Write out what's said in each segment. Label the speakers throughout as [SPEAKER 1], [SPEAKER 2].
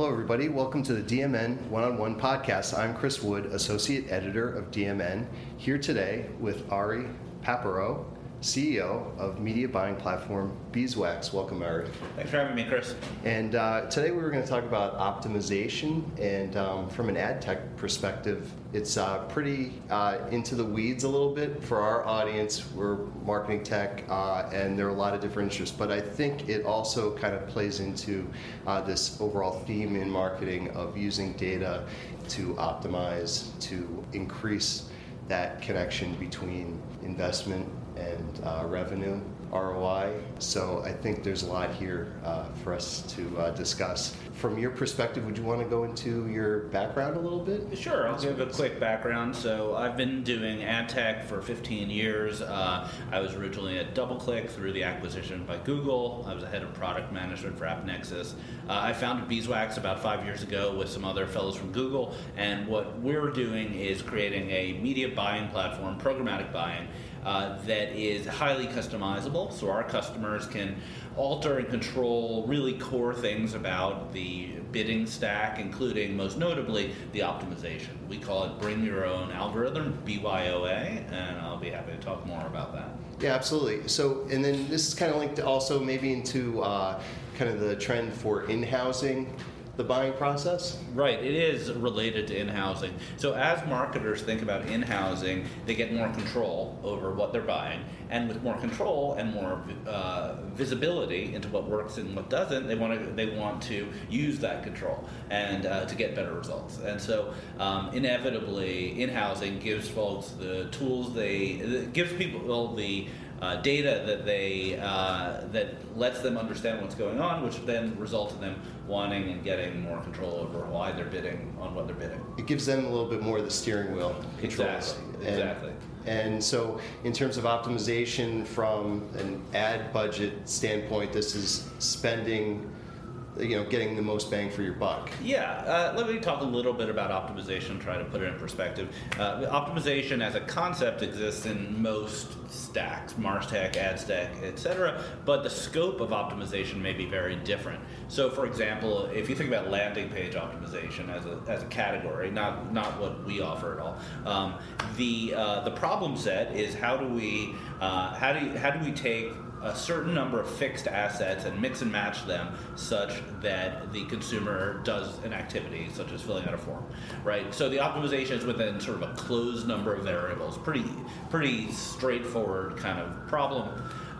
[SPEAKER 1] Hello, everybody. Welcome to the DMN One on One podcast. I'm Chris Wood, Associate Editor of DMN, here today with Ari Paparo, CEO of media buying platform Beeswax. Welcome, Ari.
[SPEAKER 2] Thanks for having me, Chris.
[SPEAKER 1] And uh, today we were going to talk about optimization. And um, from an ad tech perspective, it's uh, pretty uh, into the weeds a little bit for our audience. We're marketing tech, uh, and there are a lot of different interests. But I think it also kind of plays into uh, this overall theme in marketing of using data to optimize, to increase that connection between investment and uh, revenue ROI. So I think there's a lot here uh, for us to uh, discuss. From your perspective, would you want to go into your background a little bit?
[SPEAKER 2] Sure, I'll give a quick background. So I've been doing ad tech for 15 years. Uh, I was originally at DoubleClick through the acquisition by Google. I was the head of product management for AppNexus. Uh, I founded Beeswax about five years ago with some other fellows from Google, and what we're doing is creating a media buying platform, programmatic buying uh, that is highly customizable, so our customers can alter and control really core things about the bidding stack, including most notably the optimization. We call it Bring Your Own Algorithm, BYOA, and I'll be happy to talk more about that.
[SPEAKER 1] Yeah, absolutely. So, and then this is kind of linked also maybe into uh, kind of the trend for in housing the buying process?
[SPEAKER 2] Right, it is related to in housing. So, as marketers think about in housing, they get more control over what they're buying. And with more control and more uh, visibility into what works and what doesn't, they want to, they want to use that control and uh, to get better results. And so, um, inevitably, in housing gives folks the tools they, gives people all the uh, data that they uh, that lets them understand what's going on, which then results in them wanting and getting more control over why they're bidding on what they're bidding.
[SPEAKER 1] It gives them a little bit more of the steering wheel
[SPEAKER 2] control. Exactly. And, exactly.
[SPEAKER 1] And so, in terms of optimization from an ad budget standpoint, this is spending you know getting the most bang for your buck.
[SPEAKER 2] Yeah, uh, let me talk a little bit about optimization. Try to put it in perspective. Uh, optimization as a concept exists in most stacks, Martech, AdStack, etc. But the scope of optimization may be very different. So, for example, if you think about landing page optimization as a, as a category, not not what we offer at all, um, the uh, the problem set is how do we uh, how do you, how do we take a certain number of fixed assets and mix and match them such that the consumer does an activity such as filling out a form right? So the optimization is within sort of a closed number of variables. Pretty pretty straightforward kind of problem.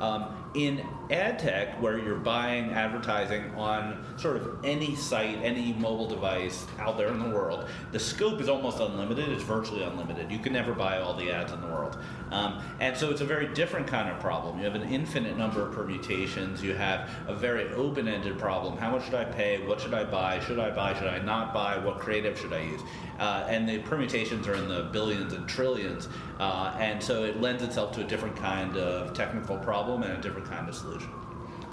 [SPEAKER 2] Um, in ad tech, where you're buying advertising on sort of any site, any mobile device out there in the world, the scope is almost unlimited. It's virtually unlimited. You can never buy all the ads in the world. Um, and so it's a very different kind of problem. You have an infinite number of permutations. You have a very open ended problem. How much should I pay? What should I buy? Should I buy? Should I not buy? What creative should I use? Uh, and the permutations are in the billions and trillions. Uh, and so it lends itself to a different kind of technical problem and a different kind of solution.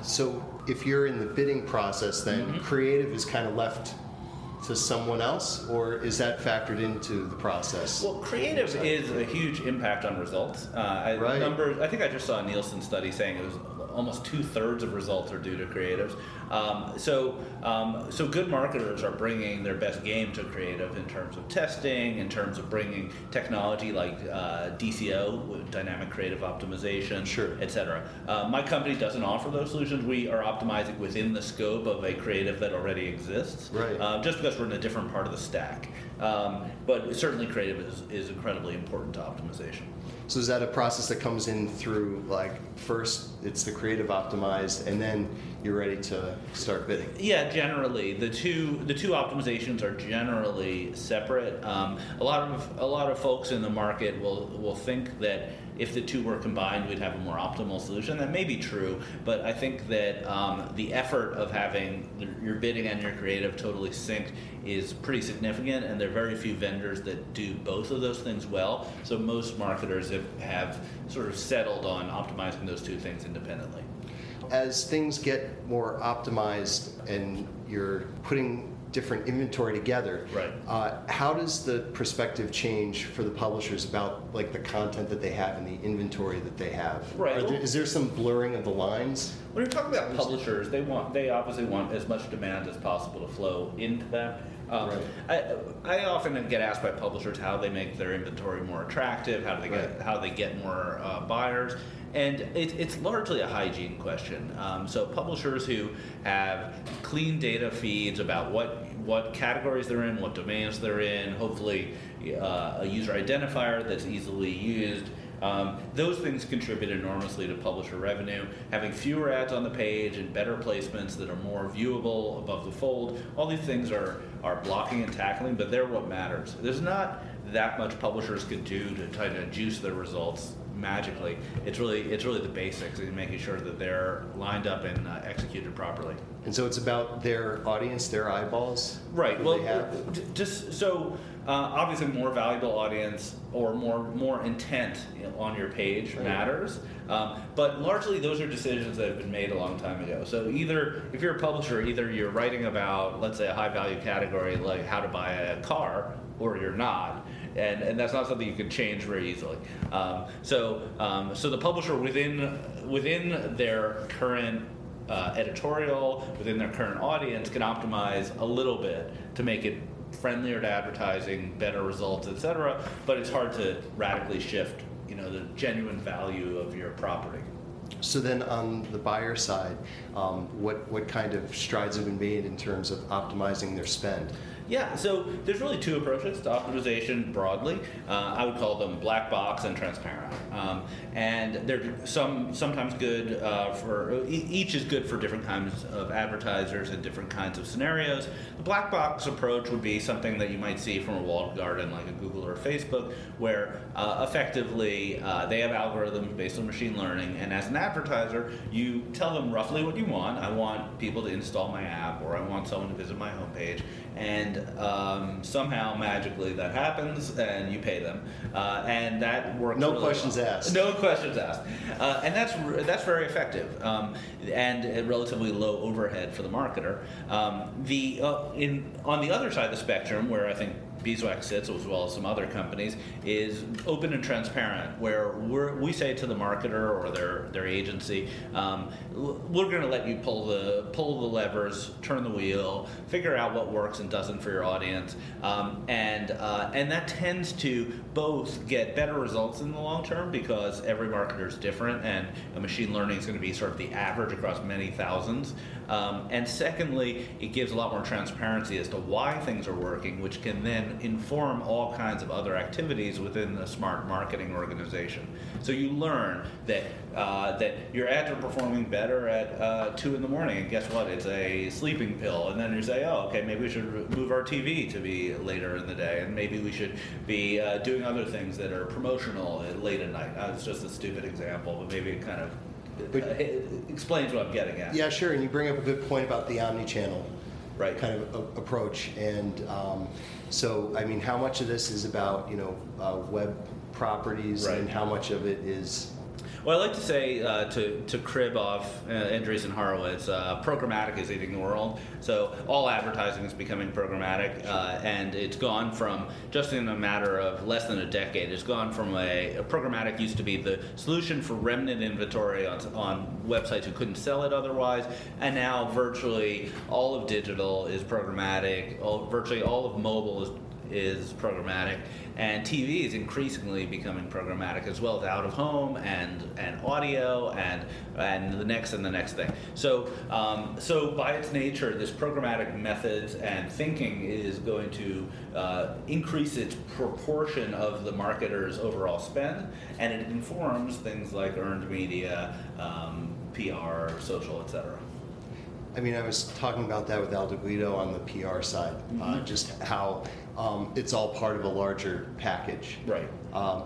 [SPEAKER 1] So if you're in the bidding process, then mm-hmm. creative is kind of left to someone else, or is that factored into the process?
[SPEAKER 2] Well, creative is a huge impact on results. Uh, I, right. Number, I think I just saw a Nielsen study saying it was almost two thirds of results are due to creatives. Um, so, um, so good marketers are bringing their best game to creative in terms of testing, in terms of bringing technology like uh, DCO, dynamic creative optimization,
[SPEAKER 1] sure.
[SPEAKER 2] etc. Uh, my company doesn't offer those solutions. We are optimizing within the scope of a creative that already exists,
[SPEAKER 1] right.
[SPEAKER 2] uh, just because we're in a different part of the stack. Um, but certainly, creative is, is incredibly important to optimization.
[SPEAKER 1] So is that a process that comes in through like first it's the creative optimized and then you're ready to start bidding?
[SPEAKER 2] Yeah, generally the two the two optimizations are generally separate. Um, a lot of a lot of folks in the market will will think that if the two were combined, we'd have a more optimal solution. That may be true, but I think that um, the effort of having your bidding and your creative totally synced is pretty significant, and there are very few vendors that do both of those things well. So most marketers have, have sort of settled on optimizing those two things independently.
[SPEAKER 1] As things get more optimized and you're putting different inventory together,
[SPEAKER 2] Right.
[SPEAKER 1] uh, how does the perspective change for the publishers about like the content that they have and the inventory that they have?
[SPEAKER 2] Right.
[SPEAKER 1] Are there, is there some blurring of the lines?
[SPEAKER 2] When you're talking about publishers, they want they obviously want as much demand as possible to flow into them. Um, I, I often get asked by publishers how they make their inventory more attractive, how do they get
[SPEAKER 1] Right.
[SPEAKER 2] how they get more uh, buyers, and it, it's largely a hygiene question. Um, so publishers who have clean data feeds about what what categories they're in, what domains they're in, hopefully uh, a user identifier that's easily used. Um, those things contribute enormously to publisher revenue. Having fewer ads on the page and better placements that are more viewable above the fold, all these things are, are blocking and tackling, but they're what matters. There's not that much publishers can do to try to juice their results magically. It's really it's really the basics and making sure that they're lined up and uh, executed properly.
[SPEAKER 1] And so it's about their audience, their eyeballs.
[SPEAKER 2] Right. Well,
[SPEAKER 1] they have.
[SPEAKER 2] j- just so uh, obviously more valuable audience or more more intent on your page
[SPEAKER 1] Right.
[SPEAKER 2] matters. Um, but largely, those are decisions that have been made a long time ago. So either if you're a publisher, either you're writing about let's say a high value category like how to buy a car, or you're not. And, and that's not something you can change very easily. Um, so, um, so the publisher within within their current uh, editorial within their current audience can optimize a little bit to make it friendlier to advertising, better results, etc. But it's hard to radically shift, you know, the genuine value of your property.
[SPEAKER 1] So then on the buyer side, um, what, what kind of strides have been made in terms of optimizing their spend?
[SPEAKER 2] Yeah, so there's really two approaches to optimization broadly. Uh, I would call them black box and transparent. Um, and they're some sometimes good uh, for each is good for different kinds of advertisers and different kinds of scenarios. The black box approach would be something that you might see from a walled garden like a Google or a Facebook, where uh, effectively uh, they have algorithms based on machine learning, and as an advertiser, you tell them roughly what you want. I want people to install my app, or I want someone to visit my homepage, and um, somehow magically that happens, and you pay them, uh, and that works.
[SPEAKER 1] No
[SPEAKER 2] really
[SPEAKER 1] questions
[SPEAKER 2] well.
[SPEAKER 1] asked.
[SPEAKER 2] No questions asked, uh, and that's that's very effective, um, and a relatively low overhead for the marketer. Um, the uh, in on the other side of the spectrum, where I think Beeswax sits, as well as some other companies, is open and transparent, where we say to the marketer or their, their agency, um, we're going to let you pull the pull the levers, turn the wheel, figure out what works and doesn't for your audience, um, and uh, and that tends to both get better results in the long term because every marketer is different, and machine learning is going to be sort of the average across many thousands. Um, and secondly, it gives a lot more transparency as to why things are working, which can then inform all kinds of other activities within the smart marketing organization. So you learn that uh, that your ads are performing better at uh, two in the morning, and guess what? It's a sleeping pill. And then you say, oh, okay, maybe we should move our TV to be later in the day, and maybe we should be uh, doing other things that are promotional late at night. Uh, it's just a stupid example, but maybe it kind of
[SPEAKER 1] But-
[SPEAKER 2] it explains what I'm getting at.
[SPEAKER 1] Yeah, sure. And you bring up a good point about the omni-channel
[SPEAKER 2] Right.
[SPEAKER 1] kind of a- approach. And um, so, I mean, how much of this is about you know uh, web properties,
[SPEAKER 2] Right.
[SPEAKER 1] and how much of it is
[SPEAKER 2] Well, I like to say uh, to, to crib off uh, Andreessen Horowitz, uh, programmatic is eating the world. So all advertising is becoming programmatic, uh, and it's gone from just in a matter of less than a decade. It's gone from a, a programmatic used to be the solution for remnant inventory on, on websites who couldn't sell it otherwise, and now virtually all of digital is programmatic. All, virtually all of mobile is is programmatic, and TV is increasingly becoming programmatic as well as out of home and and audio and and the next and the next thing. So um, so by its nature, this programmatic methods and thinking is going to uh, increase its proportion of the marketer's overall spend, and it informs things like earned media, um, PR, social, etc.
[SPEAKER 1] I mean, I was talking about that with Aldo Guido on the PR side, uh,
[SPEAKER 2] Mhm.
[SPEAKER 1] just how um, it's all part of a larger package.
[SPEAKER 2] Right.
[SPEAKER 1] Um,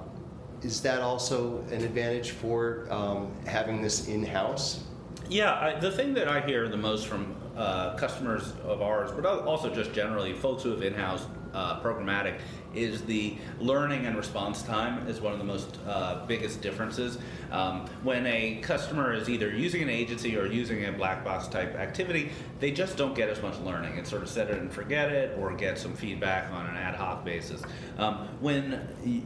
[SPEAKER 1] is that also an advantage for um, having this in-house?
[SPEAKER 2] Yeah, I, the thing that I hear the most from uh, customers of ours, but also just generally folks who have in-house uh, programmatic is the learning and response time is one of the most uh, biggest differences. Um, when a customer is either using an agency or using a black box type activity, they just don't get as much learning. It's sort of set it and forget it, or get some feedback on an ad hoc basis. Um, when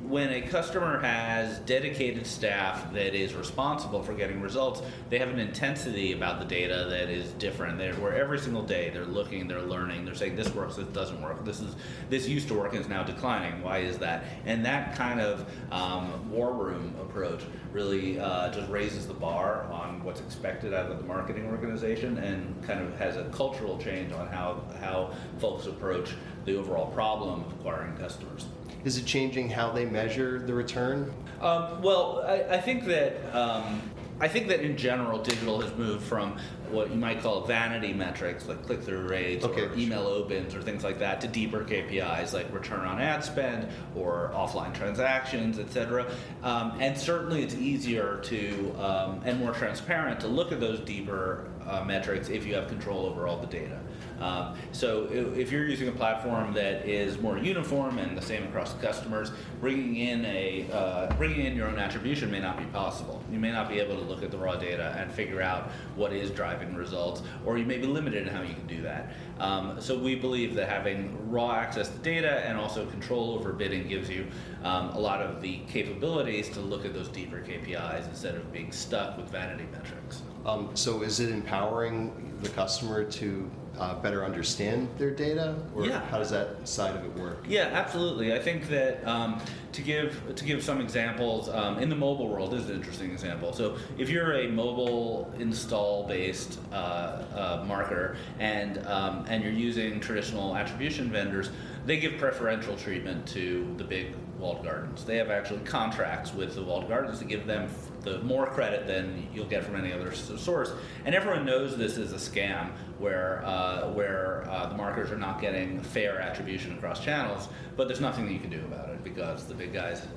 [SPEAKER 2] when a customer has dedicated staff that is responsible for getting results, they have an intensity about the data that is different. They're, where every single day they're looking, they're learning, they're saying this works, this doesn't work. This is this used to work and is now declining. Why is that? And that kind of um, war room approach really uh, just raises the bar on what's expected out of the marketing organization and kind of has a cultural change on how how folks approach the overall problem of acquiring customers.
[SPEAKER 1] Is it changing how they measure the return?
[SPEAKER 2] Um, well, I, I, think that um, I think that in general, digital has moved from what you might call vanity metrics like click-through rates okay, or email sure. opens or things like that to deeper KPIs like return on ad spend or offline transactions, etc. Um, and certainly, it's easier to um, and more transparent to look at those deeper uh, metrics if you have control over all the data. Um, so if you're using a platform that is more uniform and the same across the customers, bringing in a uh, bringing in your own attribution may not be possible. You may not be able to look at the raw data and figure out what is driving results, or you may be limited in how you can do that. Um, so we believe that having raw access to data and also control over bidding gives you um, a lot of the capabilities to look at those deeper KPIs instead of being stuck with vanity metrics.
[SPEAKER 1] Um, so is it empowering the customer to uh, better understand their data, or
[SPEAKER 2] yeah.
[SPEAKER 1] how does that side of it work?
[SPEAKER 2] Yeah, absolutely. I think that um, to give to give some examples um, in the mobile world is an interesting example. So if you're a mobile install based uh, uh, marketer and um, and you're using traditional attribution vendors, they give preferential treatment to the big walled gardens. They have actually contracts with the walled gardens to give them the more credit than you'll get from any other source. And everyone knows this is a scam where uh, where uh, the marketers are not getting fair attribution across channels. But there's nothing that you can do about it because the big guys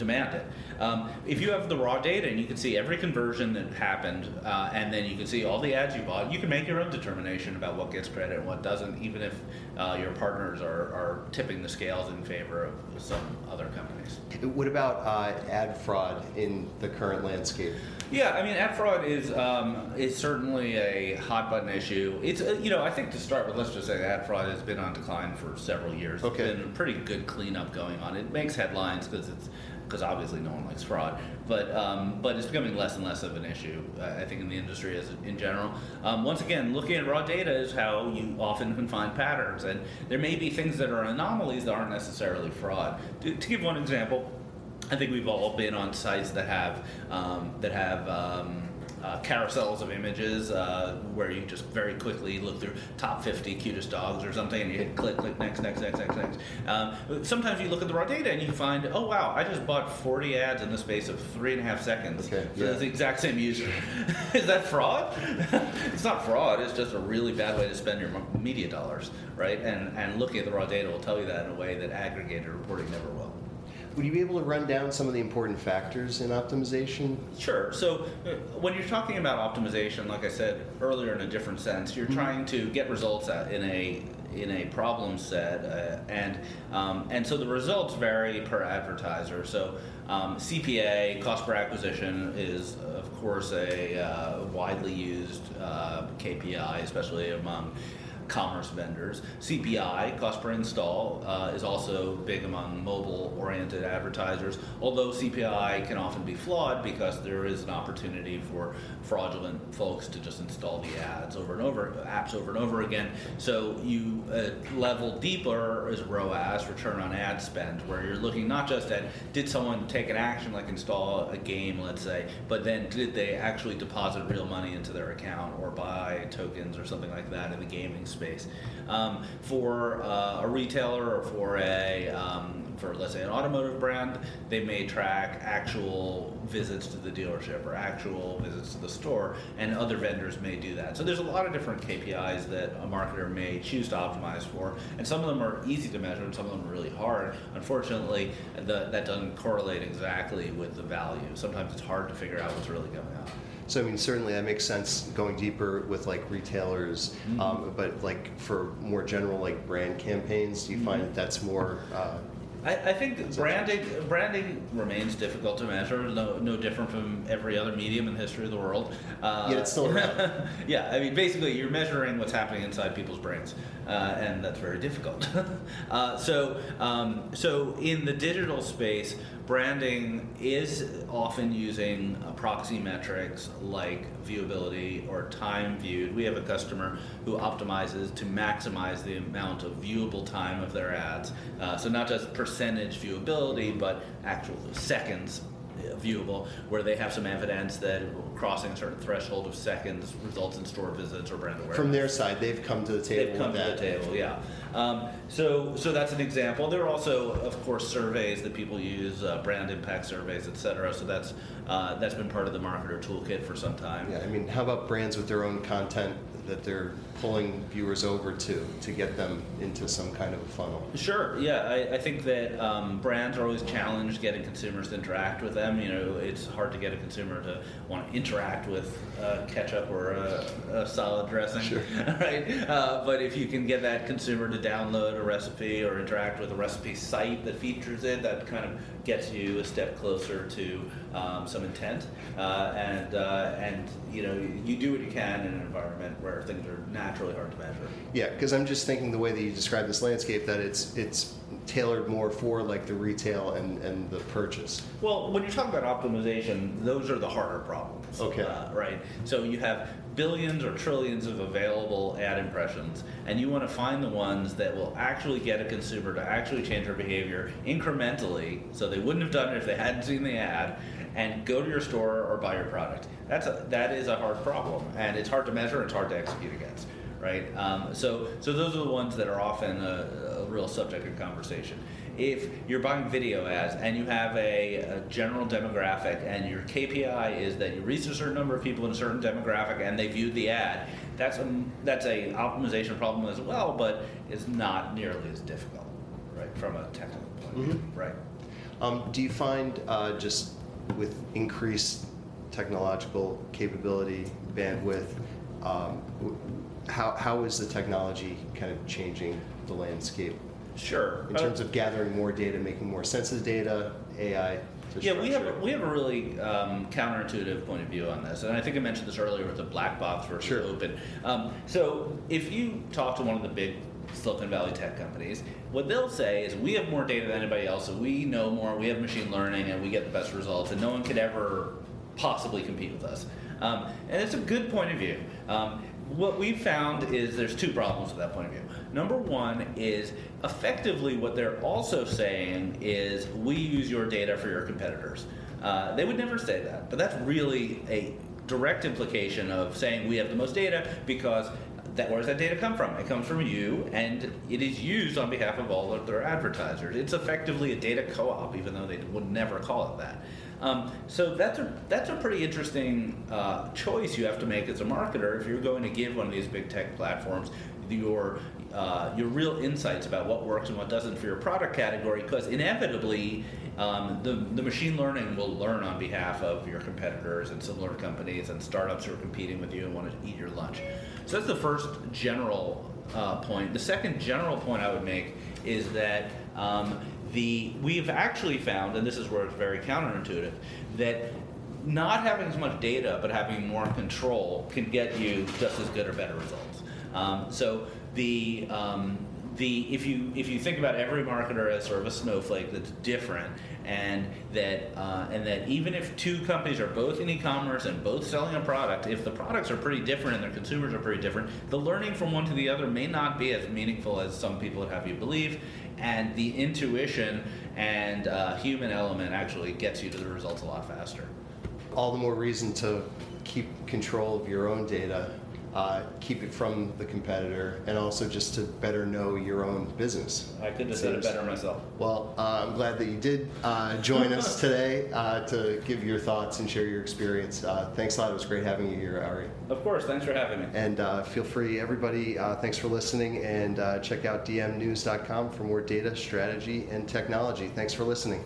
[SPEAKER 2] demand it. Um, if you have the raw data and you can see every conversion that happened, uh, and then you can see all the ads you bought, you can make your own determination about what gets credit and what doesn't, even if uh, your partners are, are tipping the scales in favor of some other companies.
[SPEAKER 1] What about uh, ad fraud in the current landscape?
[SPEAKER 2] Yeah, I mean, ad fraud is um, is certainly a hot button issue. It's uh, you know I think to start with, let's just say ad fraud has been on decline for several years.
[SPEAKER 1] Okay.
[SPEAKER 2] It's been a pretty good cleanup going on. It makes headlines because it's because obviously no one likes fraud, but um, but it's becoming less and less of an issue. I think in the industry as in general. Um, once again, looking at raw data is how you often can find patterns, and there may be things that are anomalies that aren't necessarily fraud. To, to give one example, I think we've all been on sites that have um, that have um, uh, carousels of images uh, where you just very quickly look through top 50 cutest dogs or something and you hit click, click, next, next, next, next, next. Um, sometimes you look at the raw data and you find, oh wow, I just bought 40 ads in the space of three and a half seconds.
[SPEAKER 1] Okay,
[SPEAKER 2] so
[SPEAKER 1] yeah.
[SPEAKER 2] it's the exact same user. Is that fraud? it's not fraud, it's just a really bad way to spend your media dollars, right? And, and looking at the raw data will tell you that in a way that aggregated reporting never will.
[SPEAKER 1] Would you be able to run down some of the important factors in optimization?
[SPEAKER 2] Sure. So uh, when you're talking about optimization, like I said earlier, in a different sense, you're mm-hmm. trying to get results in a in a problem set, uh, and um, and so the results vary per advertiser. So um, CPA, cost per acquisition, is of course a uh, widely used uh, KPI, especially among commerce vendors. CPI, cost per install, uh, is also big among mobile oriented advertisers, although CPI can often be flawed because there is an opportunity for fraudulent folks to just install the ads over and over, apps over and over again. So you uh, level deeper is ROAS, return on ad spend, where you're looking not just at did someone take an action like install a game, let's say, but then did they actually deposit real money into their account or buy tokens or something like that in the gaming space space. Um, for uh, a retailer or for a um, for let's say an automotive brand, they may track actual visits to the dealership or actual visits to the store, and other vendors may do that. So there's a lot of different KPIs that a marketer may choose to optimize for, and some of them are easy to measure, and some of them are really hard. Unfortunately, the, that doesn't correlate exactly with the value. Sometimes it's hard to figure out what's really going on.
[SPEAKER 1] So I mean, certainly that makes sense going deeper with like retailers,
[SPEAKER 2] Mm-hmm.
[SPEAKER 1] um, but like for more general like brand campaigns, do you find
[SPEAKER 2] Mm-hmm.
[SPEAKER 1] that that's more? Uh,
[SPEAKER 2] I, I think branding branding remains difficult to measure. No, no different from every other medium in the history of the world. Uh,
[SPEAKER 1] Yet it's still around.
[SPEAKER 2] yeah, I mean, basically, you're measuring what's happening inside people's brains, uh, and that's very difficult. uh, so, um, so in the digital space, branding is often using uh, proxy metrics like viewability or time viewed. We have a customer who optimizes to maximize the amount of viewable time of their ads. Uh, so not just percentage viewability, but actual seconds viewable, where they have some evidence that crossing a certain threshold of seconds results in store visits or brand awareness.
[SPEAKER 1] from their side, they've come to the table
[SPEAKER 2] They've come
[SPEAKER 1] with
[SPEAKER 2] to
[SPEAKER 1] that.
[SPEAKER 2] the table, yeah. Um, so, so that's an example. There are also, of course, surveys that people use, uh, brand impact surveys, et cetera. So that's uh, that's been part of the marketer toolkit for some time.
[SPEAKER 1] Yeah, I mean, how about brands with their own content that they're pulling viewers over to to get them into some kind of a funnel?
[SPEAKER 2] Sure. Yeah, I, I think that um, brands are always challenged getting consumers to interact with them. You know, it's hard to get a consumer to want to interact with uh, ketchup or a, a salad dressing,
[SPEAKER 1] Sure.
[SPEAKER 2] right? Uh, but if you can get that consumer to download a recipe or interact with a recipe site that features it, that kind of gets you a step closer to um, some intent. Uh, and uh, and you know, you do what you can in an environment where things are naturally hard to measure.
[SPEAKER 1] Yeah, because I'm just thinking the way that you describe this landscape that it's it's tailored more for like the retail and, and the purchase.
[SPEAKER 2] Well, when you're talking about optimization, those are the harder problems.
[SPEAKER 1] Okay.
[SPEAKER 2] Uh, right. So you have billions or trillions of available ad impressions, and you want to find the ones that will actually get a consumer to actually change their behavior incrementally, so they wouldn't have done it if they hadn't seen the ad, and go to your store or buy your product. That's a, that is a hard problem, and it's hard to measure. and It's hard to execute against. Right. Um, so so those are the ones that are often a, a real subject of conversation if you're buying video ads and you have a, a, general demographic and your KPI is that you reach a certain number of people in a certain demographic and they viewed the ad, that's a that's a optimization problem as well, but it's not nearly as difficult, right, from a technical point of view, right?
[SPEAKER 1] Um, do you find uh, just with increased technological capability, bandwidth, um, how, how is the technology kind of changing the landscape
[SPEAKER 2] Sure.
[SPEAKER 1] in terms of gathering more data, making more sense of the data, AI?
[SPEAKER 2] Yeah, we have a, we have a really um, counterintuitive point of view on this, and I think I mentioned this earlier with the black box versus
[SPEAKER 1] Sure.
[SPEAKER 2] open. Um, so if you talk to one of the big Silicon Valley tech companies, what they'll say is we have more data than anybody else, so we know more, we have machine learning, and we get the best results, and no one could ever possibly compete with us. Um, and it's a good point of view. Um, what we've found is there's two problems with that point of view. Number one is effectively what they're also saying is we use your data for your competitors. Uh, they would never say that, but that's really a direct implication of saying we have the most data because that where does that data come from? It comes from you, and it is used on behalf of all of their advertisers. It's effectively a data co-op, even though they would never call it that. Um, so that's a that's a pretty interesting uh, choice you have to make as a marketer if you're going to give one of these big tech platforms your uh, your real insights about what works and what doesn't for your product category, because inevitably um, the the machine learning will learn on behalf of your competitors and similar companies and startups who are competing with you and want to eat your lunch. So that's the first general uh, point. The second general point I would make is that um, the we've actually found, and this is where it's very counterintuitive, that not having as much data but having more control can get you just as good or better results. Um, so the um, the if you if you think about every marketer as sort of a snowflake that's different, and that uh, and that even if two companies are both in e-commerce and both selling a product, if the products are pretty different and their consumers are pretty different, the learning from one to the other may not be as meaningful as some people would have you believe, and the intuition and uh, human element actually gets you to the results a lot faster.
[SPEAKER 1] all the more reason to keep control of your own data, uh, keep it from the competitor, and also just to better know your own business.
[SPEAKER 2] I couldn't have said it better myself.
[SPEAKER 1] Well, uh, I'm glad that you did uh, join us today uh, to give your thoughts and share your experience. Uh, thanks a lot. It was great having you here, Ari.
[SPEAKER 2] Of course, thanks for having me.
[SPEAKER 1] And uh, feel free, everybody, uh, thanks for listening, and uh, check out dmnews.com for more data, strategy, and technology. Thanks for listening.